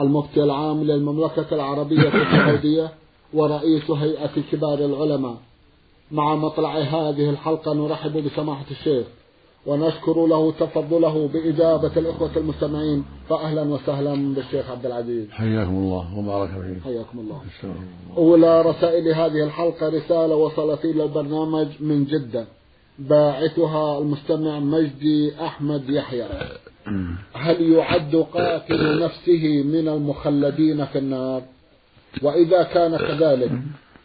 المفتي العام للمملكة العربية السعودية ورئيس هيئة كبار العلماء. مع مطلع هذه الحلقة نرحب بسماحة الشيخ ونشكر له تفضله بإجابة الإخوة المستمعين. فأهلا وسهلا بالشيخ عبد العزيز. حياكم الله وبارك فيكم حياكم الله. أولى رسائل هذه الحلقة رسالة وصلت إلى البرنامج من جدة. باعثها المستمع مجدي أحمد يحيى. هل يعد قاتل نفسه من المخلدين في النار؟ وإذا كان كذلك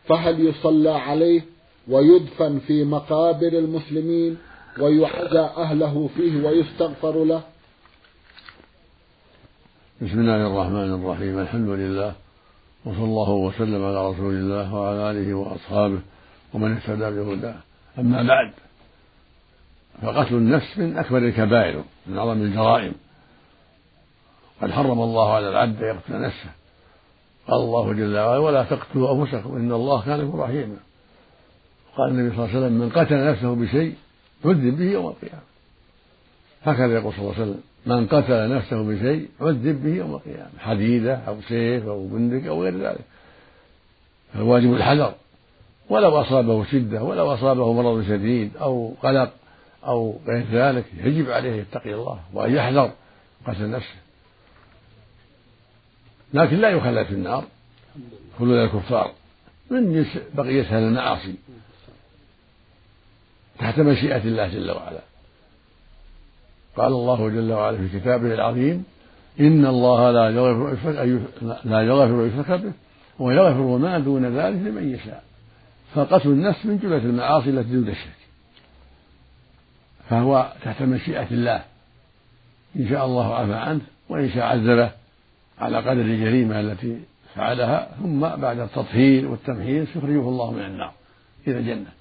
فهل يصلى عليه ويدفن في مقابر المسلمين ويعزى أهله فيه ويستغفر له؟ بسم الله الرحمن الرحيم. الحمد لله وصلى الله وسلم على رسول الله وعلى آله وأصحابه ومن اهتدى بهداه. أما بعد فقتل النفس من أكبر الكبائر من أعظم الجرائم. قد حرم الله على العبد أن يقتل نفسه. قال الله جل وعلا ولا تقتلوا أنفسكم إن الله كان رحيما. قال النبي صلى الله عليه وسلم من قتل نفسه بشيء عذب به يوم القيامة. هكذا يقول صلى الله عليه وسلم من قتل نفسه بشيء عذب به يوم القيامة. حديدة أو سيف أو بندق أو غير ذلك. فالواجب الحذر. ولو أصابه شدة ولو أصابه مرض شديد أو قلق أو غير ذلك يجب عليه يتقي الله وأن يحذر قتل نفسه. لكن لا يخلد في النار. خلود الكفار من بقية أهل المعاصي تحت مشيئة الله جل وعلا. قال الله جل وعلا في كتابه العظيم إن الله لا يغفر لا يغفر يشرك به ويغفر ما دون ذلك لمن يشاء. فقتل النفس من جملة المعاصي التي دون الشرك. فهو تحت مشيئة الله. إن شاء الله عفى عنه وإن شاء عذبه على قدر الجريمة التي فعلها ثم بعد التطهير والتمحيص يخرجه الله من النار إلى الجنة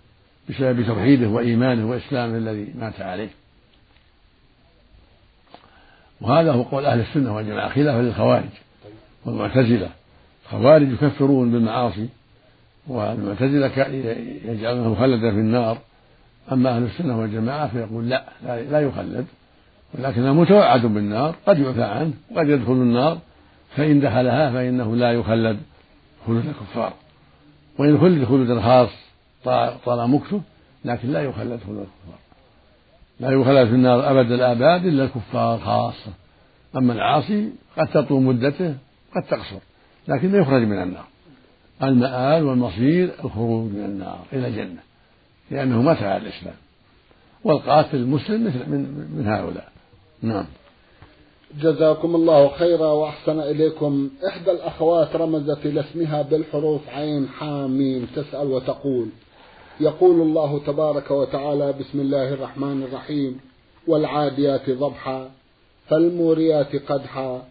بسبب توحيده وإيمانه وإسلامه الذي مات عليه. وهذا هو قول أهل السنة والجماعة خلافا للخوارج والمعتزلة. الخوارج يكفرون بالمعاصي والمعتزلة يجعلونه مخلدا في النار. أما أهل السنة والجماعة فيقول لا لا يخلد ولكنه متوعد بالنار قد يعفى عنه وقد يدخل النار فإن دخلها فإنه لا يخلد خلود الكفار. وإن خلد خلودا خاص طال مكثه لكن لا يخلد خلود الكفار. لا يخلد في النار أبد الآباد إلا الكفار خاصة. أما العاصي قد تطول مدته قد تقصر لكن لا يخرج من النار. المآل والمصير الخروج من النار إلى الجنة. لأنه مات على الإسلام. والقاتل المسلم مثل من, من هؤلاء. نعم. جزاكم الله خيرا وأحسن إليكم. إحدى الأخوات رمزت إلى اسمها بالحروف عين حاميم تسأل وتقول. يقول الله تبارك وتعالى بسم الله الرحمن الرحيم. والعاديات ضبحا فالموريات قدحا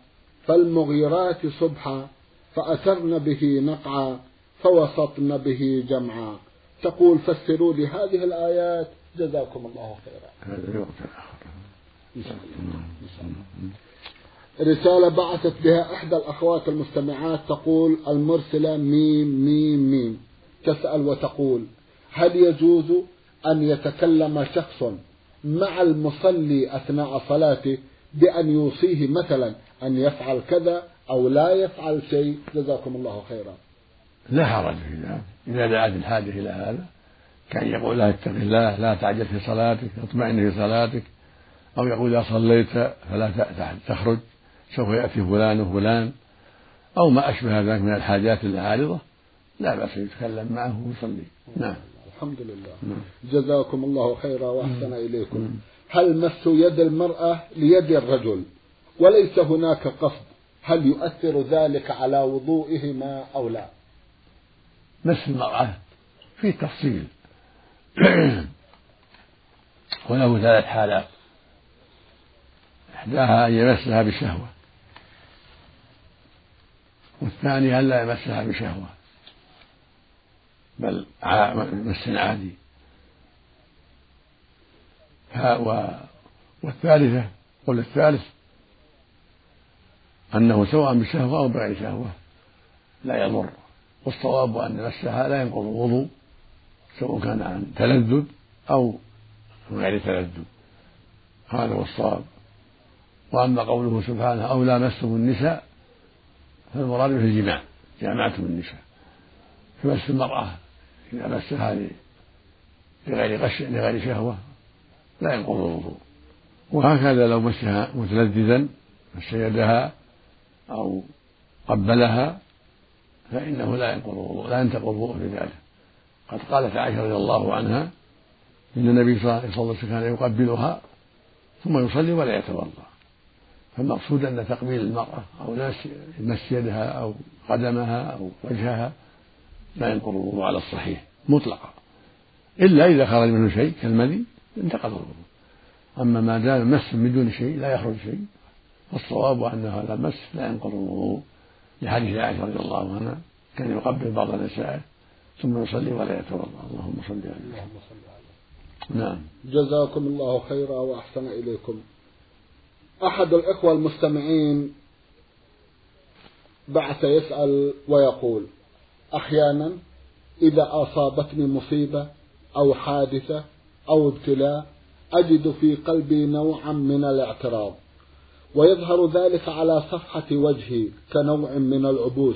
فالمغيرات صبحا فأثرن به نقعا فوسطن به جمعا. تقول فسروا لي هذه الآيات جزاكم الله خيرا. هذا الوقت رسالة بعثت بها إحدى الأخوات المستمعات تقول المرسلة ميم ميم ميم. تسأل وتقول هل يجوز أن يتكلم شخص مع المصلي أثناء صلاته بأن يوصيه مثلا أن يفعل كذا أو لا يفعل شيء؟ جزاكم الله خيرا. لا حرج في ذلك. إذا دعت الحاجة إلى هذا كان يقول له اتق الله لا تعجل في صلاتك اطمئن في صلاتك. أو يقول إذا صليت فلا تخرج سوف يأتي فلان وفلان. أو ما أشبه ذلك من الحاجات العارضة لا بأس يتكلم معه ويصلي. نعم. الحمد لله. نعم. جزاكم الله خيرا وأحسن إليكم. هل مس يد المرأة ليد الرجل؟ وليس هناك قصد. هل يؤثر ذلك على وضوئهما أو لا؟ مس المرأة في تفصيل. وله ثلاث حالات. إحداها أن يمسها بشهوة. والثاني ألا يمسها بشهوة. بل مس عادي. والثالثة قول الثالث أنه سواء بشهوة أو بغير شهوة لا يضر. والصواب أن مسها لا ينقض الوضوء سواء كان عن تلذذ أو من غير تلذذ. هذا هو الصواب. وأما قوله سبحانه أو لامستم النساء فالمراد به الجماع جامعتم النساء. فمس المرأة إذا مسها لغير غش لغير شهوة لا ينقض الوضوء. وهكذا لو مسها متلذذا مس يدها أو قبلها فإنه لا ينقض الوضوء لا ينتقض الوضوء في ذلك. قد قالت عائشة رضي الله عنها إن النبي صلى الله عليه وسلم كان يقبلها ثم يصلي ولا يتوضأ. فالمقصود أن تقبيل المرأة أو مس يدها أو قدمها أو وجهها لا ينقض الوضوء على الصحيح مطلقا. إلا إذا خرج منه شيء كالمني انتقض الوضوء. أما ما دام مس من دون شيء لا يخرج شيء فالصواب أن هذا المس لا ينقض الوضوء. لحديث عائشة رضي الله عنها كان يقبل بعض نسائه ثم يصلي ولا يتوضأ. اللهم صل عليه. نعم. جزاكم الله خيرا وأحسن إليكم. أحد الإخوة المستمعين بعث يسأل ويقول أحيانا إذا أصابتني مصيبة أو حادثة أو ابتلاء أجد في قلبي نوعا من الاعتراض. ويظهر ذلك على صفحة وجهي كنوع من العبوس.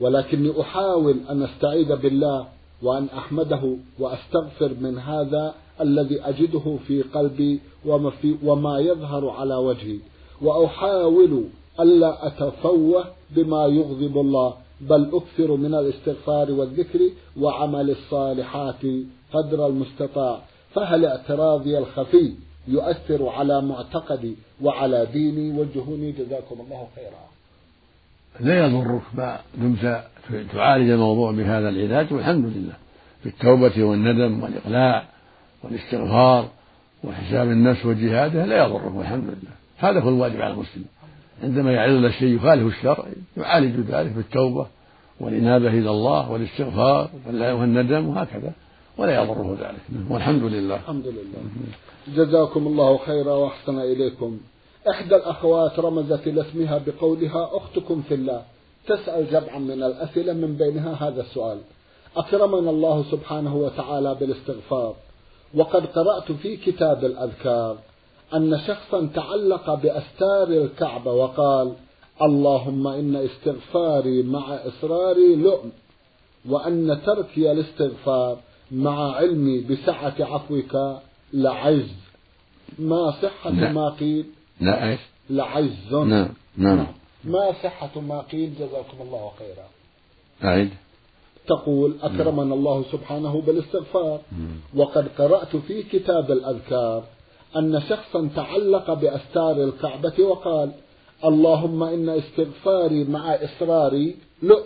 ولكني أحاول أن أستعيذ بالله وأن أحمده وأستغفر من هذا الذي أجده في قلبي وما, في وما يظهر على وجهي. وأحاول ألا أتفوه بما يغضب الله بل أكثر من الاستغفار والذكر وعمل الصالحات قدر المستطاع. فهل اعتراضي الخفي؟ يؤثر على معتقدي وعلى ديني وجهوني. جزاكم الله خيرا. لا يضرك ما دمت تعالج الموضوع بهذا العلاج والحمد لله. في التوبة والندم والإقلاع والإستغفار وحساب النفس وجهادها لا يضرك والحمد لله. هذا هو الواجب على المسلم. عندما يعرض له شيء يخالف الشرع يعالج ذلك بالتوبة والإنابة إلى الله والإستغفار والندم وهكذا. ولا يضره ذلك. والحمد لله. الحمد لله. جزاكم الله خيرا وأحسن إليكم. إحدى الأخوات رمزت إلى اسمها بقولها أختكم في الله. تسأل جمعا من الأسئلة من بينها هذا السؤال. أكرمنا الله سبحانه وتعالى بالاستغفار. وقد قرأت في كتاب الأذكار أن شخصا تعلق بأستار الكعبة وقال اللهم إن استغفاري مع إصراري لؤم وأن تركي الاستغفار مع علمي بسعة عفوك لعز ما صحة لا. ما قيل. لا إيش؟ لعز نعم نعم ما صحة ما قيل. جزاكم الله خيرا. أعيد. تقول أكرمنا الله سبحانه بالاستغفار. وقد قرأت في كتاب الأذكار أن شخصا تعلق بأستار الكعبة وقال اللهم إن استغفاري مع إصراري لؤم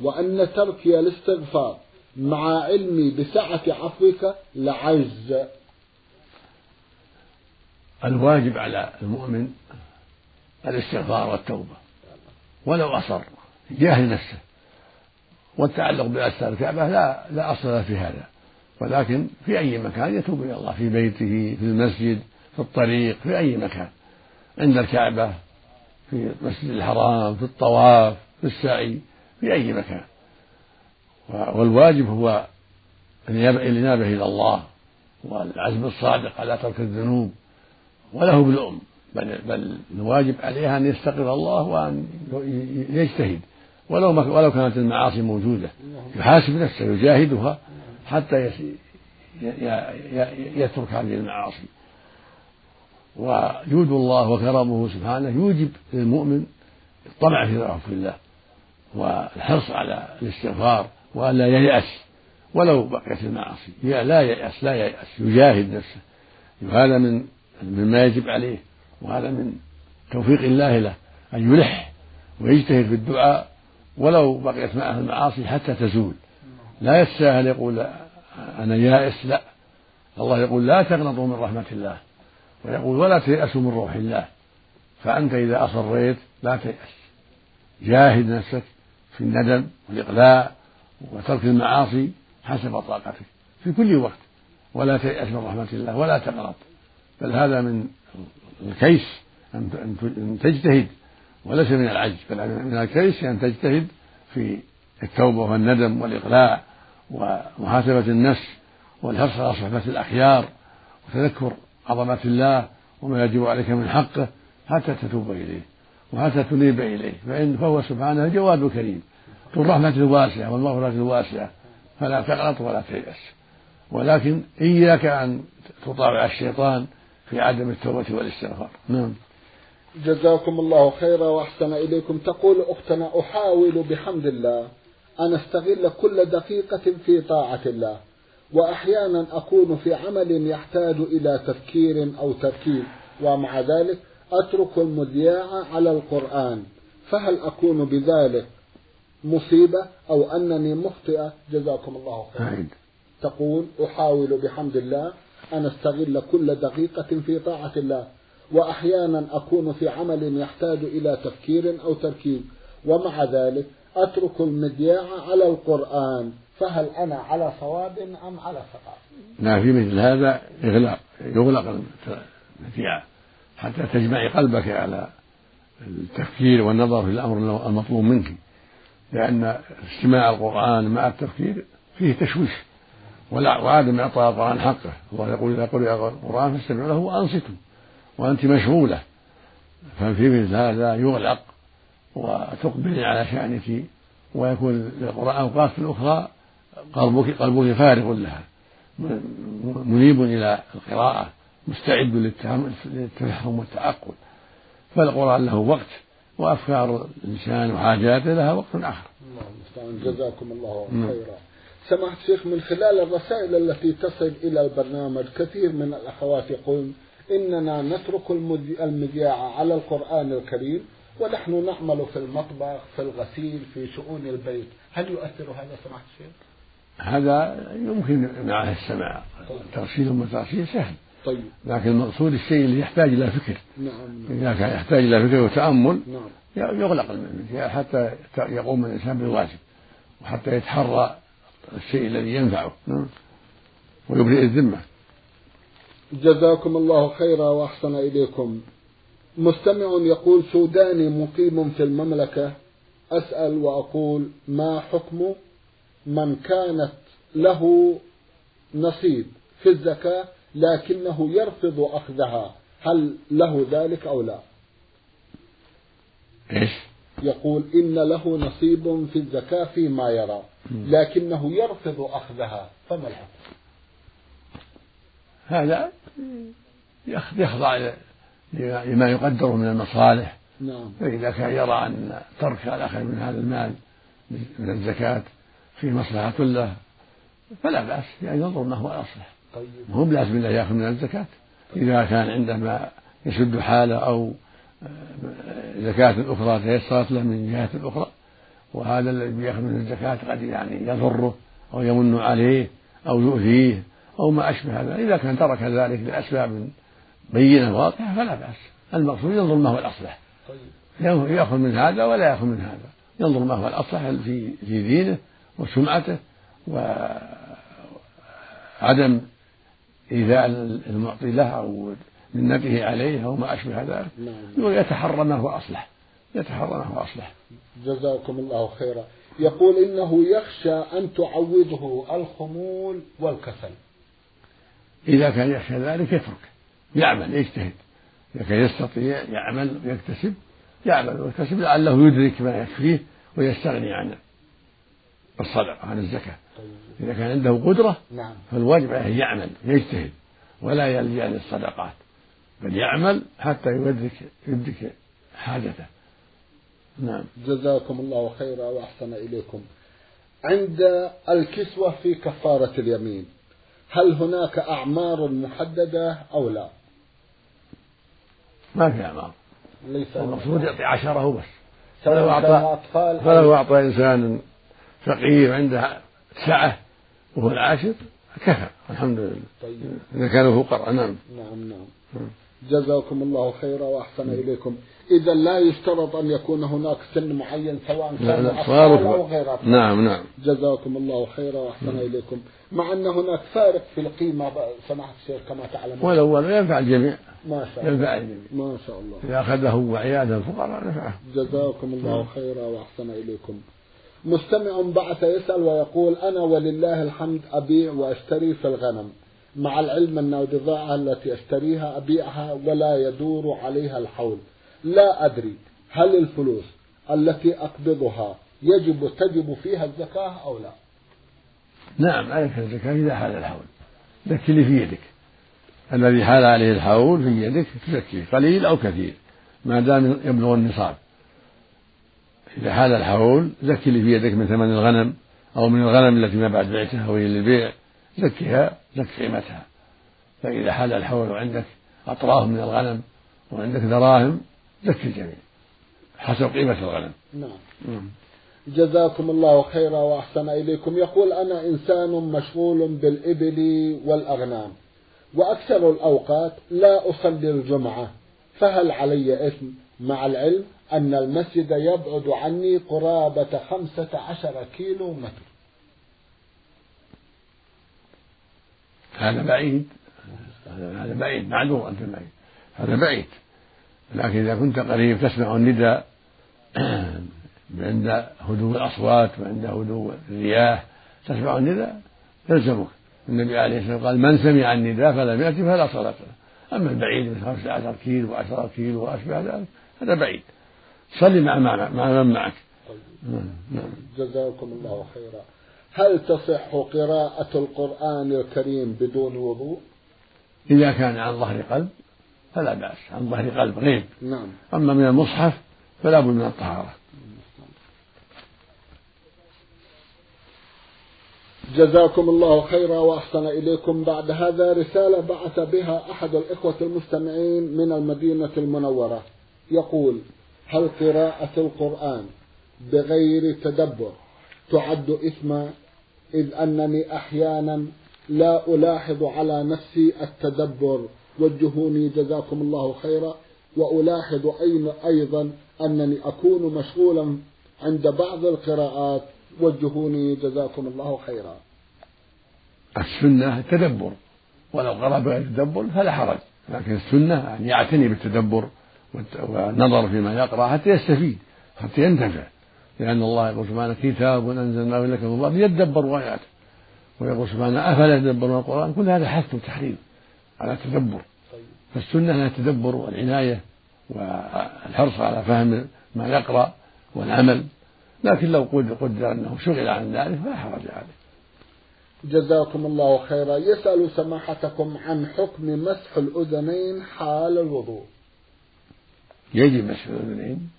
وأن تركي الاستغفار. مع علمي بسعة عفوك لعز. الواجب على المؤمن الاستغفار والتوبة ولو أصر جاهل نفسه. والتعلق بأستار الكعبة لا لا أصل في هذا. ولكن في أي مكان يتوب إلى الله في بيته في المسجد في الطريق في أي مكان. عند الكعبة في المسجد الحرام في الطواف في السعي في أي مكان. والواجب هو الإنابة إلى الله والعزم الصادق على ترك الذنوب وله بالأم. بل بل الواجب عليها أن يستغفر الله وأن يجتهد. ولو ولو كانت المعاصي موجودة يحاسب نفسه يجاهدها حتى يترك هذه المعاصي. وجود الله وكرمه سبحانه يوجب للمؤمن الطمع في الله والحرص على الاستغفار. وألا ييأس ولو بقيت المعاصي. لا ييأس لا ييأس. يجاهد نفسه. هذا من مما يجب عليه وهذا من توفيق الله له أن يلح ويجتهد في الدعاء ولو بقيت معه المعاصي حتى تزول. لا يتساهل يقول أنا يائس لا. الله يقول لا تقنطوا من رحمة الله ويقول ولا تيأسوا من روح الله. فأنت إذا أصريت لا تيأس. جاهد نفسك في الندم والإقلاع وترك المعاصي حسب طاقتك في كل وقت. ولا تيأس من رحمة الله ولا تقنط بل هذا من الكيس أن تجتهد. وليس من العجز بل من الكيس أن تجتهد في التوبة والندم والإقلاع ومحاسبة النفس والحرص على صحبة الأخيار وتذكر عظمة الله وما يجب عليك من حقه حتى تتوب إليه وحتى تنيب إليه. فإن فهو سبحانه الجواد كريم. الرحمة الواسعة والمغفرة الواسعة فلا تغلط ولا تيأس. ولكن إياك أن تطاوع الشيطان في عدم التوبة والاستغفار. نعم. جزاكم الله خيرا وأحسن إليكم. تقول أختنا أحاول بحمد الله أن أستغل كل دقيقة في طاعة الله وأحيانا أكون في عمل يحتاج إلى تفكير أو تركيز ومع ذلك أترك المذياع على القرآن فهل أكون بذلك؟ مصيبة أو أنني مخطئة جزاكم الله خيرا. تقول أحاول بحمد الله أن أستغل كل دقيقة في طاعة الله وأحيانا أكون في عمل يحتاج إلى تفكير أو تركيز ومع ذلك أترك المذياع على القرآن فهل أنا على صواب أم على خطأ؟ لا في مثل هذا إغلاق يغلق المذياع حتى تجمعي قلبك على التفكير والنظر في الأمر المطلوب منك. لأن استماع القرآن مع التفكير فيه تشويش. وعدم إعطاء القرآن حقه. الله يقول إذا قرئ القرآن فاستمعوا له وأنصتوا. وأنت مشغولة. ففي مثل هذا يغلق وتقبلي على شأنك ويكون للقرآن أوقات أخرى قلبك قلبك فارغ لها. منيب إلى القراءة. مستعد للتفهم والتعقل. فالقرآن له وقت. وأفكار الإنسان وحاجاته لها وقت آخر. الله المستعان جزاكم الله نعم. خيرا. سماحة الشيخ من خلال الرسائل التي تصل إلى البرنامج كثير من الأخوات يقول إننا نترك المذياع على القرآن الكريم ونحن نعمل في المطبخ في الغسيل في شؤون البيت. هل يؤثر هذا سماحة الشيخ؟ هذا يمكن معه السماع. ترسيل وترسيل سهل. طيب. لكن المقصود الشيء اللي يحتاج إلى فكر. نعم إذا كان يحتاج إلى فكر وتأمل نعم. يغلق المذياع حتى يقوم الإنسان بالواجب وحتى يتحرى الشيء الذي ينفعه نعم. ويبرئ الذمة. جزاكم الله خيرا وأحسن إليكم. مستمع يقول سوداني مقيم في المملكة. أسأل وأقول ما حكم من كانت له نصيب في الزكاة لكنه يرفض أخذها. هل له ذلك أو لا؟ إيش؟ يقول إن له نصيب في الزكاة فيما يرى. لكنه يرفض أخذها. فما الحكم؟ هذا يخضع لما يقدره من المصالح. نعم. فإذا كان يرى أن ترك الأخذ من هذا المال من الزكاة في مصلحة له فلا بأس يعني ينظر ما هو الأصلح. هو بلازم الله يأخذ من الزكاة. إذا كان عنده ما يسد حاله أو آه، زكاة أخرى تيسرت له من جهة أخرى وهذا الذي يأخذ من الزكاة قد يعني يضره أو يمن عليه أو يؤذيه أو ما أشبه هذا. إذا كان ترك ذلك لأسباب بينة واضحة فلا بأس. المقصود ينظر ما هو الأصلح طيب. يأخذ من هذا ولا يأخذ من هذا. ينظر ما هو الأصلح في في دينه وسمعته وعدم إيذاء المعطي له أو منته عليه أو ما أشبه ذلك. نعم. يتحرى ما هو أصلح يتحرى ما هو أصلح جزاكم الله خيرا. يقول إنه يخشى أن تعوده الخمول والكسل. إذا كان يخشى ذلك يترك. يعمل يجتهد. إذا كان يستطيع يعمل ويكتسب يعمل ويكتسب لعله يدرك ما يكفيه ويستغني عن الصدقة عن الزكاة. إذا كان عنده قدرة نعم. فالواجب عليه يعمل يجتهد ولا يلجأ للصدقات. بل يعمل حتى يدرك يدرك حاجته. نعم. جزاكم الله خيرا وأحسن إليكم. عند الكسوة في كفارة اليمين هل هناك أعمار محددة أو لا؟ ما في أعمار. ليس. المقصود يعطي عشرة هو بس فلو أعطى فلو أعطى إنسان فقير عنده سعة وهو العاشر كفى. الحمد لله. طيب. إذا كانوا فقراء نعم. نعم نعم. جزاكم الله خيرا وأحسن إليكم. إذا لا يشترط أن يكون هناك سن معين سواء كان أطفال أو غير أطفال. نعم نعم. جزاكم الله خيرا وأحسن إليكم. مع أن هناك فارق في القيمة سماحة الشيخ كما تعلمون. ولو ينفع الجميع. ما شاء الله. ينفع الجميع. ما شاء الله. إذا أخذه وعياد الفقراء نفعه. جزاكم الله خيرا وأحسن إليكم. مستمع بعث يسأل ويقول أنا ولله الحمد أبيع وأشتري في الغنم مع العلم أن البضاعة التي أشتريها أبيعها ولا يدور عليها الحول. لا أدري هل الفلوس التي أقبضها يجب تجب فيها الزكاة أو لا. نعم عليك الزكاة إذا حال الحول. زكي اللي في يدك. الذي حال عليه الحول في يدك تزكيه قليل أو كثير ما دام يبلغ النصاب. إذا حال الحول زكي اللي في يدك من ثمن الغنم أو من الغنم التي ما بعد بعتها وهي للبيع زكها زك قيمتها. فإذا حال الحول وعندك أطراف من الغنم وعندك دراهم زك الجميع حسب قيمة الغنم. نعم. جزاكم الله خيرا وأحسن إليكم. يقول أنا إنسان مشغول بالإبل والأغنام وأكثر الأوقات لا أصلي الجمعة فهل علي إثم؟ مع العلم أن المسجد يبعد عني قرابة خمسة عشر كيلو متر هذا بعيد. هذا بعيد معذور أنت بعيد. هذا بعيد. لكن إذا كنت قريب تسمع النداء عند هدوء الأصوات وعند هدوء الرياح. تسمع النداء؟ يلزمك. النبي عليه الصلاة والسلام قال من سمع النداء فلم يأتي فلا صلاة له. أما البعيد من خمسة عشر كيلو وعشرة كيلو وأشبه ذلك هذا بعيد. صلي مع مع من معك. نعم جزاكم الله خيرا. هل تصح قراءة القرآن الكريم بدون وضوء؟ إذا كان عن ظهر قلب فلا بأس. عن ظهر قلب غيب. نعم. أما من المصحف فلا بد من الطهارة. جزاكم الله خيرا وأحسن إليكم. بعد هذا رسالة بعث بها أحد الإخوة المستمعين من المدينة المنورة. يقول هل قراءة القرآن بغير تدبر تعد إثما إذ أنني أحيانا لا ألاحظ على نفسي التدبر؟ وجهوني جزاكم الله خيرا. وألاحظ أيضا أنني أكون مشغولا عند بعض القراءات. وجهوني جزاكم الله خيرا. السنة التدبر ولو قرأ بغير التدبر فلا حرج. لكن السنة أن يعتني بالتدبر والنظر فيما يقرأ حتى يستفيد حتى ينتفع. لأن الله يقول سبحانه كتاب أنزلناه إليك مبارك ليدبروا آياته. ويقول سبحانه أفلا يتدبرون القرآن؟ كل هذا حث وتحريم على التدبر. فالسنة لها التدبر والعناية والحرص على فهم ما يقرأ والعمل. لكن لو قدر أنه شغل عن ذلك فلا حرج عليه. جزاكم الله خيرا. يسأل سماحتكم عن حكم مسح الأذنين حال الوضوء. يجب مسح الأذنين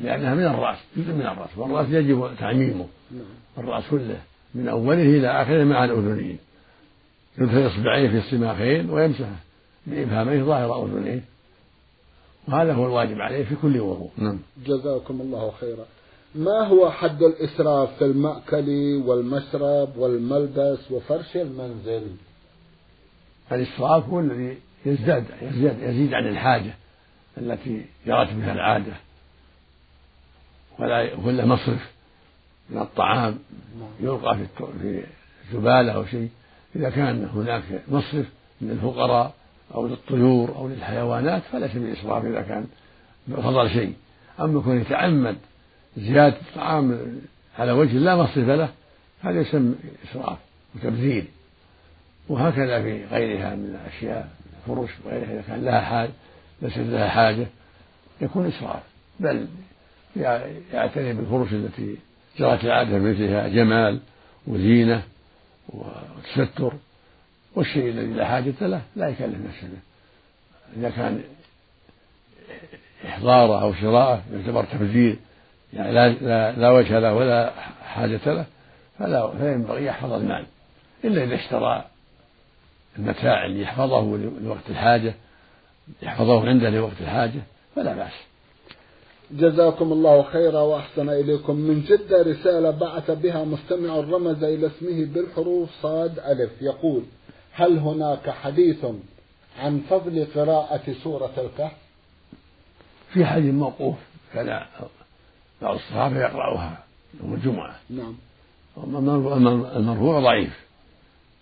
لأنها من الرأس جزء من الرأس والرأس يجب تعميمه. نعم. الرأس كله من أوله إلى آخره مع الأذنين. يدخل إصبعيه في السماخين ويمسح بإبهاميه ظاهر أذنيه. وهذا هو الواجب عليه في كل وضوء. نعم. جزاكم الله خيرا. ما هو حد الإسراف في المأكل والمشرب والملبس وفرش المنزل؟ الإسراف هو الذي يزداد يزداد يزيد عن الحاجة. التي جرت بها العادة. ولا ولا مصرف من الطعام يلقى في زبالة أو شيء. إذا كان هناك مصرف من الفقراء أو للطيور أو للحيوانات فليس بالإسراف إذا كان فضل شيء. أما يكون يتعمد زيادة الطعام على وجه لا مصرف له هذا يسمى إسراف وتبذير. وهكذا في غيرها من الأشياء الفرش وغيرها إذا كان لها حاجة ليست لها حاجة يكون إسراف بل يعتني بالفرش التي جرت العادة مثلها جمال وزينة وتستر والشيء الذي لا حاجة له لا يكلف نفسه إذا كان إحضاره أو شراءه يعتبر تبذير يعني لا, لا, لا وجه له ولا حاجة له فلا فينبغي يحفظ المال. إلا إذا اشترى المتاع اللي يحفظه لوقت الحاجة يحفظه عنده لوقت الحاجة فلا بأس. جزاكم الله خيرا وأحسن إليكم. من جدة رسالة بعث بها مستمع رمز إلى اسمه بالحروف صاد ألف. يقول هل هناك حديث عن فضل قراءة سورة الكهف؟ في حديث موقوف كان بعض الصحابة يقرأها يوم الجمعة. نعم. المرفوع ضعيف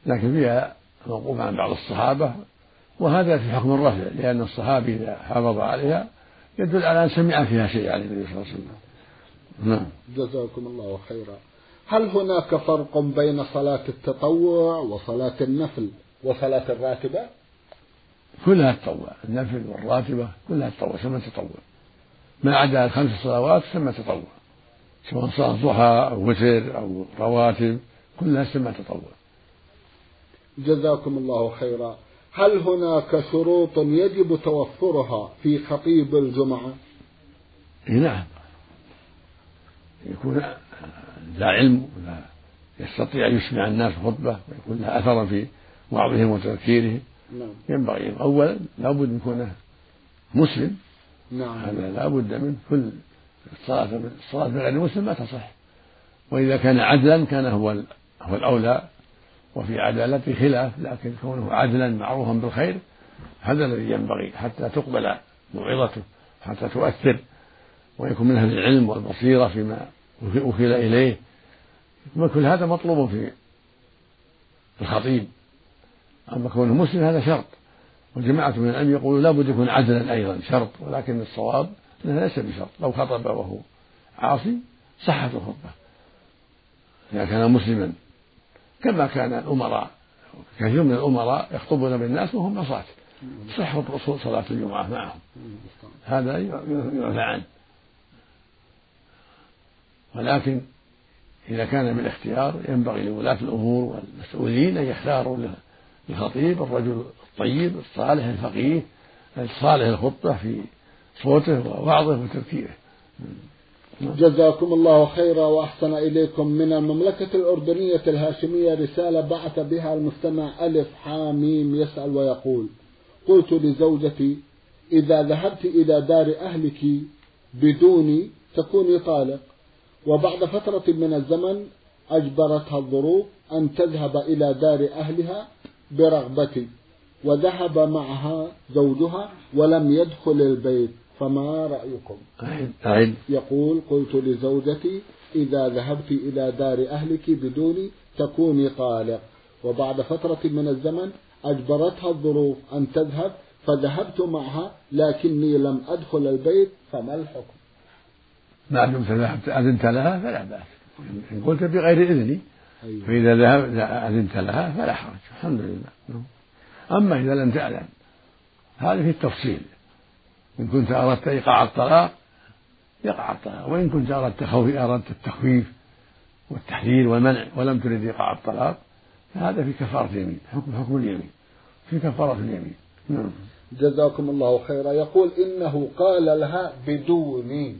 لكن فيها موقوف عن بعض الصحابة. وهذا في حكم الرفع لأن الصحابي إذا حافظ عليها يدل على أن سمع فيها شيء عن النبي صلى الله عليه وسلم. نعم. جزاكم الله خيرا. هل هناك فرق بين صلاة التطوع وصلاة النفل وصلاة الراتبة؟ كلها تطوع. النفل والراتبة كلها تطوع سمى تطوع. ما عدا الخمس صلوات سمى تطوع. سواء صلاة ضحى أو وتر أو رواتب كلها سمى تطوع. جزاكم الله خيرا. هل هناك شروط يجب توفرها في خطيب الجمعة؟ نعم يكون ذا علم ولا يستطيع أن يسمع الناس خطبة ويكون لها أثرا في وعظهم وتذكيرهم نعم. ينبغي أولا لابد أن يكون مسلم نعم. هذا لابد منه كل الصلاة الصلاة بغير مسلم ما تصح وإذا كان عدلا كان هو هو الأولى وفي عدالته خلاف لكن كونه عدلا معروفا بالخير هذا الذي ينبغي حتى تقبل موعظته حتى تؤثر ويكون من أهل العلم والبصيرة فيما وكل إليه. كل هذا مطلوب في الخطيب. أما كونه مسلم هذا شرط. وجماعة من العلم يقولوا لابد يكون عدلا أيضا شرط. ولكن الصواب أنه ليس بشرط. لو خطب وهو عاصي صحت الخطبة إذا كان مسلما كما كان الأمراء كثير من الأمراء يخطبون بالناس وهم عصاة صح صلاة الجمعة معهم. هذا يعفى عنه. ولكن إذا كان بالاختيار ينبغي لولاة الأمور والمسؤولين أن يختاروا للخطيب الرجل الطيب الصالح الفقيه الصالح الخطبة في صوته ووعظه وتذكيره. جزاكم الله خيرا وأحسن إليكم من المملكة الأردنية الهاشمية رسالة بعث بها المستمع ألف حاميم يسأل ويقول قلت لزوجتي إذا ذهبت إلى دار أهلك بدوني تكوني طالق وبعد فترة من الزمن أجبرتها الظروف أن تذهب إلى دار أهلها برغبتي وذهب معها زوجها ولم يدخل البيت. فما رأيكم؟ أعد يقول قلت لزوجتي إذا ذهبت إلى دار أهلك بدوني تكوني طالق. وبعد فترة من الزمن أجبرتها الظروف أن تذهب فذهبت معها لكني لم أدخل البيت فما الحكم؟ ما دمت ذهبت أذنت لها فلا بأس. إن قلت بغير إذني أيوة. فإذا ذهبت أذنت لها فلا حرج الحمد لله. أما إذا لم تعلم هذا في التفصيل. إن كنت أردت إيقاع الطلاق يقع الطلاق. وإن كنت أردت خوف أردت التخويف والتحذير والمنع ولم ترد إيقاع الطلاق فهذا في كفارة اليمين حكم حكم اليمين. في كفارة اليمين. نعم. جزاكم الله خيرا. يقول إنه قال لها بدوني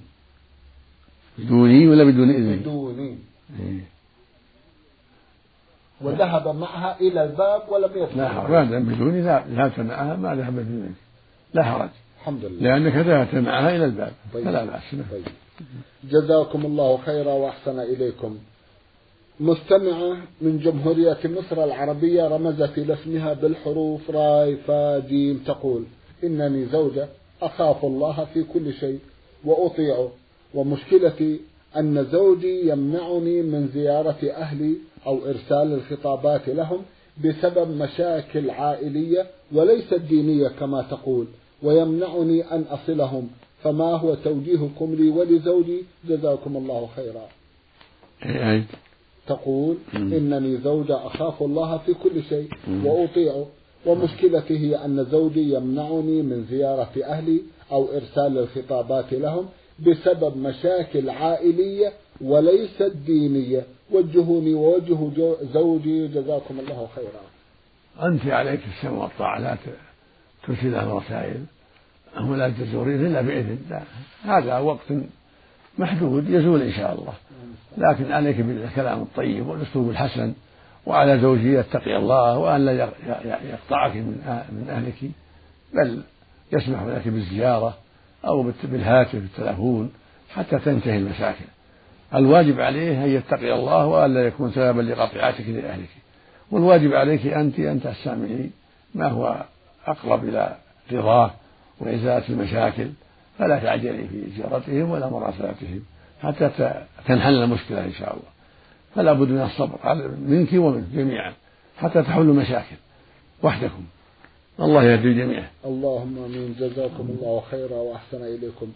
بدوني ولا بدون إذني؟ بدوني إيه. وذهب معها إلى الباب ولم يدخل. لا حرج. بدوني ذهبت معها ما ذهب بدوني لا حرج. الحمد لله. لأنك ذهبت معها إلى الباب. طيب. فلا بأس. طيب. جزاكم الله خيرا وأحسن إليكم. مستمعة من جمهورية مصر العربية رمزت إلى اسمها بالحروف راي فا جيم تقول إنني زوجة أخاف الله في كل شيء وأطيعه ومشكلتي أن زوجي يمنعني من زيارة أهلي أو إرسال الخطابات لهم بسبب مشاكل عائلية وليست دينية كما تقول. ويمنعني أن أصلهم. فما هو توجيهكم لي ولزوجي؟ جزاكم الله خيرا. أي. تقول إنني زوجة أخاف الله في كل شيء وأطيعه. ومشكلتي هي أن زوجي يمنعني من زيارة أهلي أو إرسال الخطابات لهم بسبب مشاكل عائلية وليست دينية. وجهوني ووجه زوجي. جزاكم الله خيرا. أنت عليك السمع والطاعة. لا ترسل له رسائل ولا تزورين إلا بإذن لا هذا وقت محدود يزول إن شاء الله. لكن عليك بالكلام الطيب والأسلوب الحسن وعلى زوجي يتقي الله وأن لا يقطعك من أهلك بل يسمح لك بالزيارة أو بالهاتف بالتلفون حتى تنتهي المشاكل الواجب عليه أن يتقي الله وألا يكون سببا لقطيعتك لأهلك. والواجب عليك أنت أن تستعملي ما هو أقرب إلى رضاه وإزالة المشاكل فلا تعجلي في زيارتهم ولا مراسلتهم حتى تنحل المشكلة إن شاء الله. فلا بد من الصبر منك ومنك جميعا حتى تحلوا مشاكل وحدكم. الله يهدي الجميع اللهم آمين. جزاكم الله خيرا وأحسن إليكم.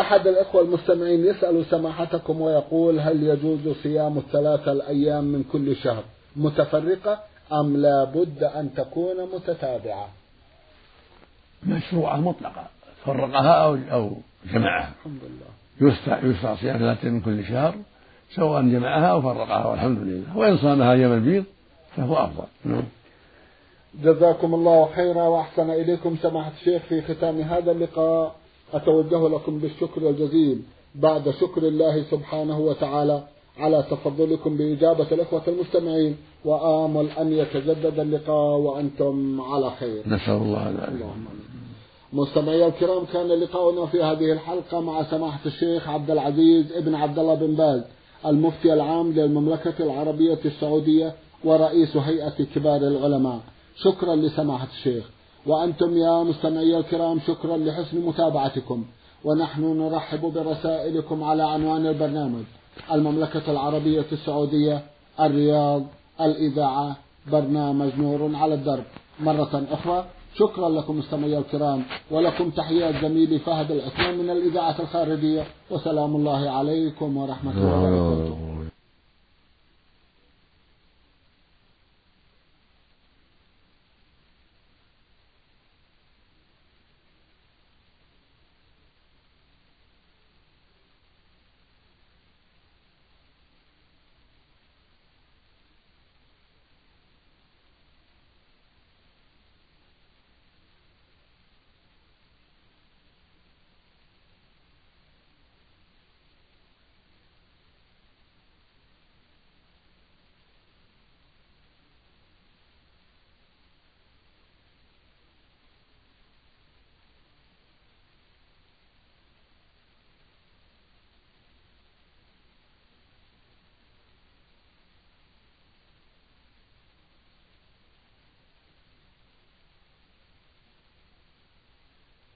أحد الإخوة المستمعين يسأل سماحتكم ويقول هل يجوز صيام الثلاثه الأيام من كل شهر متفرقة أم لا بد أن تكون متتابعة؟ مشروعه مطلقة فرقها أو أو جمعها. الحمد لله. يستطيع صيام ثلاثة من كل شهر سواء جمعها أو فرقها والحمد لله. وإن صامها أيام البيض فهو أفضل. نعم. جزاكم الله خيرا وأحسن إليكم سماحة الشيخ في ختام هذا اللقاء. أتوجه لكم بالشكر الجزيل. بعد شكر الله سبحانه وتعالى على تفضلكم بإجابة الأخوة المستمعين. وآمل أن يتجدد اللقاء وأنتم على خير. نسأل الله ذلك. مستمعي الكرام كان لقاؤنا في هذه الحلقة مع سماحة الشيخ عبد العزيز ابن عبد الله بن باز المفتي العام للمملكة العربية السعودية ورئيس هيئة كبار العلماء. شكرا لسماحة الشيخ. وأنتم يا مستمعي الكرام شكرا لحسن متابعتكم. ونحن نرحب برسائلكم على عنوان البرنامج. المملكة العربية السعودية الرياض الإذاعة برنامج نور على الدرب. مرة أخرى شكرا لكم مستمعي الكرام ولكم تحيات زميلي فهد العثمان من الإذاعة الخارجية وسلام الله عليكم ورحمة الله وبركاته.